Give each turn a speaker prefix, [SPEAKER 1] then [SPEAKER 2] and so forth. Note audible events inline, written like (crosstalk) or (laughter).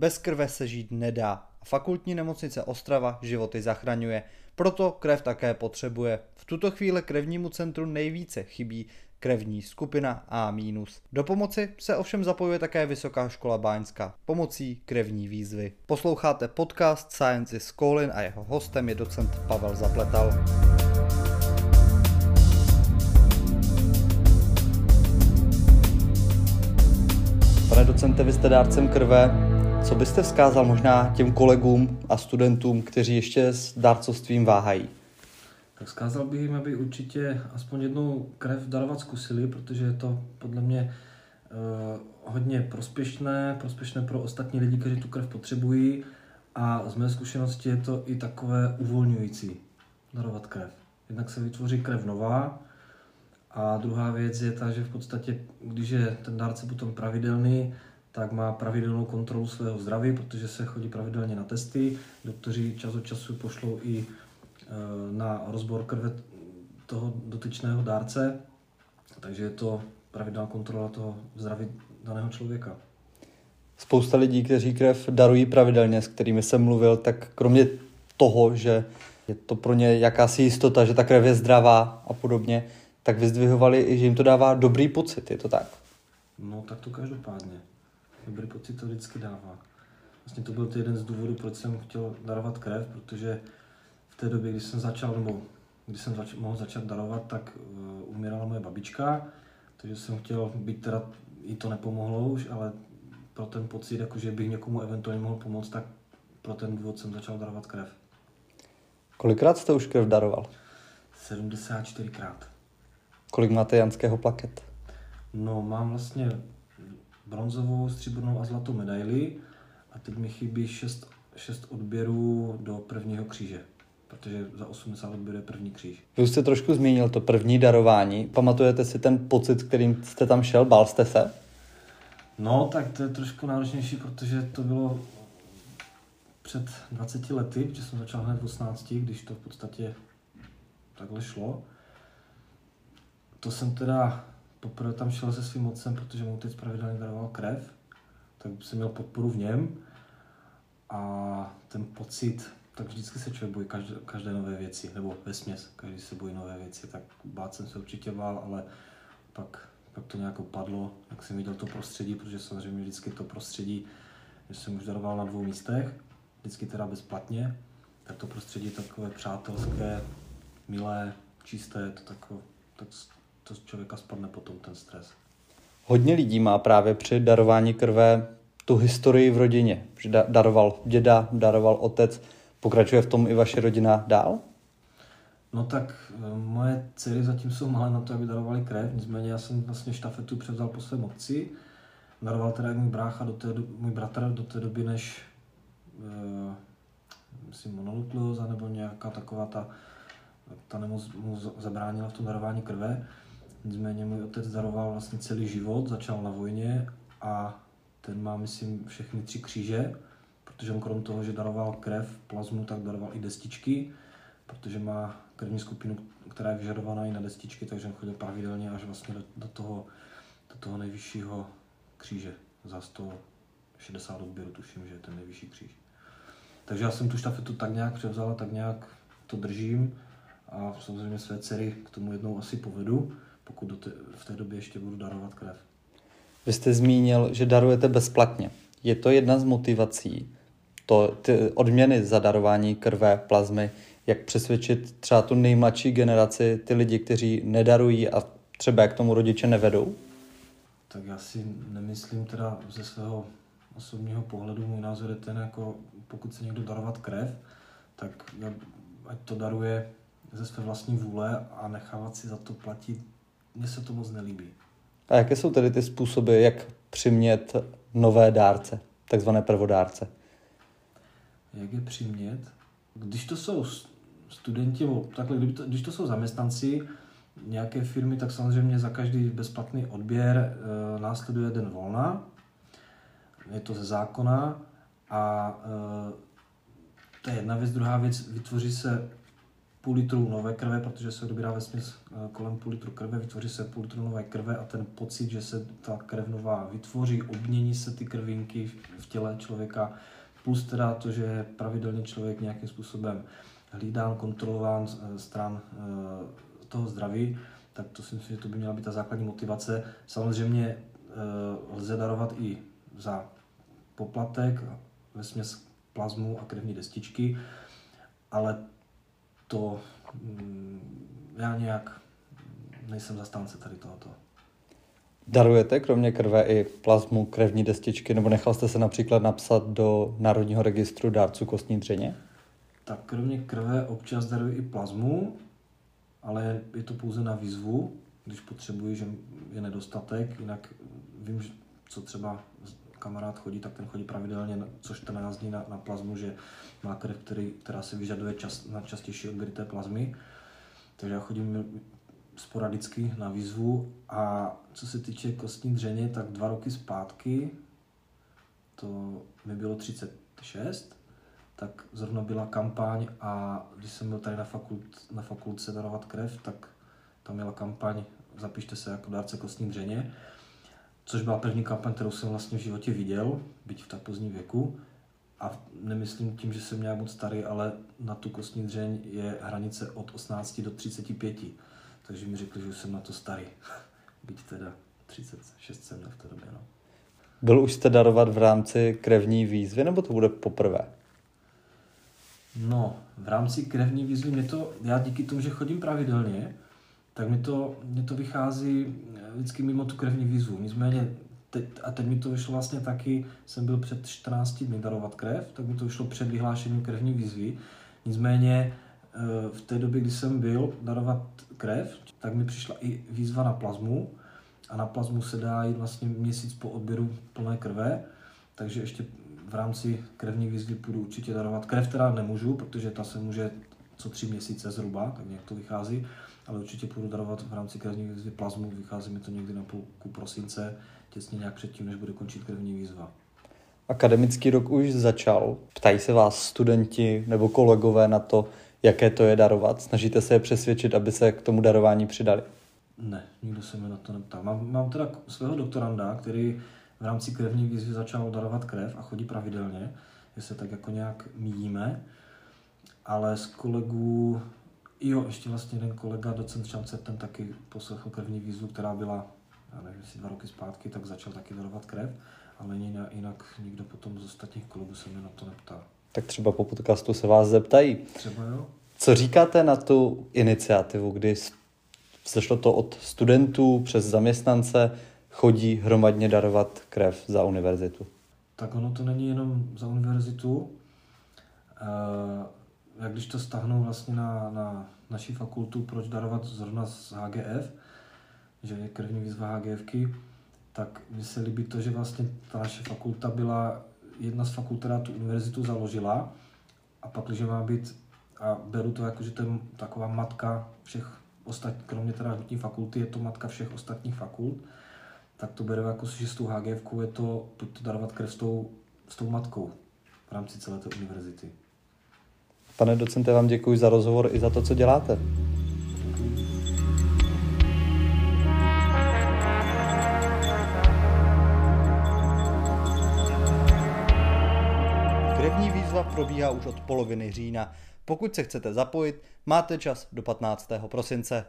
[SPEAKER 1] Bez krve se žít nedá fakultní nemocnice Ostrava životy zachraňuje. Proto krev také potřebuje. V tuto chvíli krevnímu centru nejvíce chybí krevní skupina A-. Do pomoci se ovšem zapojuje také Vysoká škola Báňská pomocí krevní výzvy. Posloucháte podcast Science is Calling a jeho hostem je docent Pavel Zapletal. Pane docente, vy jste dárcem krve. Co byste vzkázal možná těm kolegům a studentům, kteří ještě s dárcovstvím váhají?
[SPEAKER 2] Tak vzkázal bych jim, aby určitě aspoň jednou krev darovat zkusili, protože je to podle mě uh, hodně prospěšné, prospěšné pro ostatní lidi, kteří tu krev potřebují a z mé zkušenosti je to i takové uvolňující darovat krev. Jednak se vytvoří krev nová a druhá věc je ta, že v podstatě, když je ten dárce potom pravidelný, tak má pravidelnou kontrolu svého zdraví, protože se chodí pravidelně na testy. Doktoři čas od času pošlou i Eh, na rozbor krve toho dotyčného dárce, takže je to pravidelná kontrola toho zdraví daného člověka.
[SPEAKER 1] Spousta lidí, kteří krev darují pravidelně, s kterými jsem mluvil, tak kromě toho, že je to pro ně jakási jistota, že ta krev je zdravá a podobně, tak vyzdvihovali i, že jim to dává dobrý pocit, je to tak?
[SPEAKER 2] No tak to každopádně. Dobrý pocit to vždycky dává. Vlastně to byl to jeden z důvodů, proč jsem chtěl darovat krev, protože té době, když jsem začal, nebo když jsem zač- mohl začat darovat, tak uh, umírala moje babička, takže jsem chtěl, být teda i to nepomohlo už, ale pro ten pocit, jako že bych někomu eventuálně mohl pomoct, tak pro ten důvod jsem začal darovat krev.
[SPEAKER 1] Kolikrát jste už krev daroval?
[SPEAKER 2] 74krát.
[SPEAKER 1] Kolik máte janského plaket?
[SPEAKER 2] No, mám vlastně bronzovou, stříbrnou a zlatou medaili a teď mi chybí 6, 6 odběrů do prvního kříže protože za 80 let bude první kříž.
[SPEAKER 1] Vy už jste trošku zmínil to první darování. Pamatujete si ten pocit, kterým jste tam šel? Bál jste se?
[SPEAKER 2] No, tak to je trošku náročnější, protože to bylo před 20 lety, protože jsem začal hned v 18, když to v podstatě takhle šlo. To jsem teda poprvé tam šel se svým otcem, protože mu otec pravidelně daroval krev, tak jsem měl podporu v něm. A ten pocit tak vždycky se člověk bojí každé, každé nové věci, nebo ve směs, každý se bojí nové věci, tak bát jsem se určitě bál, ale pak, pak to nějak padlo, jak jsem viděl to prostředí, protože samozřejmě vždycky to prostředí, že jsem už daroval na dvou místech, vždycky teda bezplatně, tak to prostředí takové přátelské, milé, čisté, to takové, tak to z člověka spadne potom ten stres.
[SPEAKER 1] Hodně lidí má právě při darování krve tu historii v rodině, že daroval děda, daroval otec, Pokračuje v tom i vaše rodina dál?
[SPEAKER 2] No tak eh, moje dcery zatím jsou malé na to, aby darovali krev, nicméně já jsem vlastně štafetu převzal po svém otci. Daroval teda můj brácha, do té, můj bratr do té doby, než uh, myslím mononukleóza nebo nějaká taková ta, ta nemoc mu zabránila v tom darování krve. Nicméně můj otec daroval vlastně celý život, začal na vojně a ten má, myslím, všechny tři kříže protože on krom toho, že daroval krev, plazmu, tak daroval i destičky, protože má krevní skupinu, která je vyžadovaná i na destičky, takže on chodil pravidelně až vlastně do, do, toho, do toho nejvyššího kříže za 160 odběrů, tuším, že je ten nejvyšší kříž. Takže já jsem tu štafetu tak nějak převzal tak nějak to držím a samozřejmě své dcery k tomu jednou asi povedu, pokud do te, v té době ještě budu darovat krev.
[SPEAKER 1] Vy jste zmínil, že darujete bezplatně. Je to jedna z motivací, to, ty odměny za darování krve, plazmy, jak přesvědčit třeba tu nejmladší generaci, ty lidi, kteří nedarují a třeba jak tomu rodiče nevedou?
[SPEAKER 2] Tak já si nemyslím teda ze svého osobního pohledu, můj názor je ten, jako pokud se někdo darovat krev, tak ať to daruje ze své vlastní vůle a nechávat si za to platit, mně se to moc nelíbí.
[SPEAKER 1] A jaké jsou tedy ty způsoby, jak přimět nové dárce, takzvané prvodárce?
[SPEAKER 2] jak je přimět. Když to jsou studenti, takhle, když to, když to jsou zaměstnanci nějaké firmy, tak samozřejmě za každý bezplatný odběr e, následuje den volna. Je to ze zákona a e, to je jedna věc. Druhá věc, vytvoří se půl litru nové krve, protože se odbírá ve směs kolem půl litru krve, vytvoří se půl litru nové krve a ten pocit, že se ta krev nová vytvoří, obmění se ty krvinky v těle člověka, plus teda to, že pravidelně člověk nějakým způsobem hlídán, kontrolován stran toho zdraví, tak to si myslím, že to by měla být ta základní motivace. Samozřejmě eh, lze darovat i za poplatek, ve směs plazmu a krevní destičky, ale to mm, já nějak nejsem zastánce tady tohoto.
[SPEAKER 1] Darujete kromě krve i plazmu, krevní destičky, nebo nechal jste se například napsat do Národního registru dárců kostní dřeně?
[SPEAKER 2] Tak kromě krve občas daruji i plazmu, ale je to pouze na výzvu, když potřebuji, že je nedostatek, jinak vím, co třeba kamarád chodí, tak ten chodí pravidelně, co 14 dní na, na plazmu, že má krev, který, která se vyžaduje čas, na častější odběry té plazmy. Takže já chodím sporadicky na výzvu a co se týče kostní dřeně, tak dva roky zpátky, to mi bylo 36, tak zrovna byla kampaň a když jsem byl tady na, fakult, na fakultce darovat krev, tak tam měla kampaň Zapište se jako dárce kostní dřeně, což byla první kampaň, kterou jsem vlastně v životě viděl, byť v tak pozdním věku. A nemyslím tím, že jsem nějak moc starý, ale na tu kostní dřeň je hranice od 18 do 35. Takže mi řekli, že jsem na to starý. (laughs) byť teda 36 jsem v té době. No.
[SPEAKER 1] Byl už jste darovat v rámci krevní výzvy, nebo to bude poprvé?
[SPEAKER 2] No, v rámci krevní výzvy mě to, já díky tomu, že chodím pravidelně, tak mi to, mě to vychází vždycky mimo tu krevní výzvu. Nicméně, teď, a teď mi to vyšlo vlastně taky, jsem byl před 14 dny darovat krev, tak mi to vyšlo před vyhlášením krevní výzvy. Nicméně eh, v té době, kdy jsem byl darovat krev, tak mi přišla i výzva na plazmu a na plazmu se dá jít vlastně měsíc po odběru plné krve, takže ještě v rámci krevní výzvy půjdu určitě darovat. Krev teda nemůžu, protože ta se může co tři měsíce zhruba, tak nějak to vychází, ale určitě půjdu darovat v rámci krevní výzvy plazmu, vychází mi to někdy na půlku prosince, těsně nějak předtím, než bude končit krevní výzva.
[SPEAKER 1] Akademický rok už začal. Ptají se vás studenti nebo kolegové na to, jaké to je darovat? Snažíte se je přesvědčit, aby se k tomu darování přidali?
[SPEAKER 2] Ne, nikdo se mi na to neptá. Mám, mám teda svého doktoranda, který v rámci krevní výzvy začal darovat krev a chodí pravidelně, že se tak jako nějak míjíme. Ale z kolegů, jo, ještě vlastně jeden kolega, docent Šance, ten taky poslechl krevní výzvu, která byla, já nevím, jestli dva roky zpátky, tak začal taky darovat krev, ale jinak nikdo potom z ostatních kolegů se mě na to neptá.
[SPEAKER 1] Tak třeba po podcastu se vás zeptají.
[SPEAKER 2] Třeba jo.
[SPEAKER 1] Co říkáte na tu iniciativu, kdy Sešlo to od studentů přes zaměstnance, chodí hromadně darovat krev za univerzitu?
[SPEAKER 2] Tak ono to není jenom za univerzitu. Jak když to stáhnou vlastně na, na naší fakultu, proč darovat zrovna z HGF, že je krevní výzva HGFky, tak mi se líbí to, že vlastně ta naše fakulta byla jedna z fakult, která tu univerzitu založila a pak, když má být, a beru to jako, že to je taková matka všech ostatní, kromě teda hutní fakulty, je to matka všech ostatních fakult, tak to beru jako, že s tou HGF je to, to darovat krev s tou, s tou matkou v rámci celé té univerzity.
[SPEAKER 1] Pane docente, vám děkuji za rozhovor i za to, co děláte. Krevní výzva probíhá už od poloviny října. Pokud se chcete zapojit, máte čas do 15. prosince.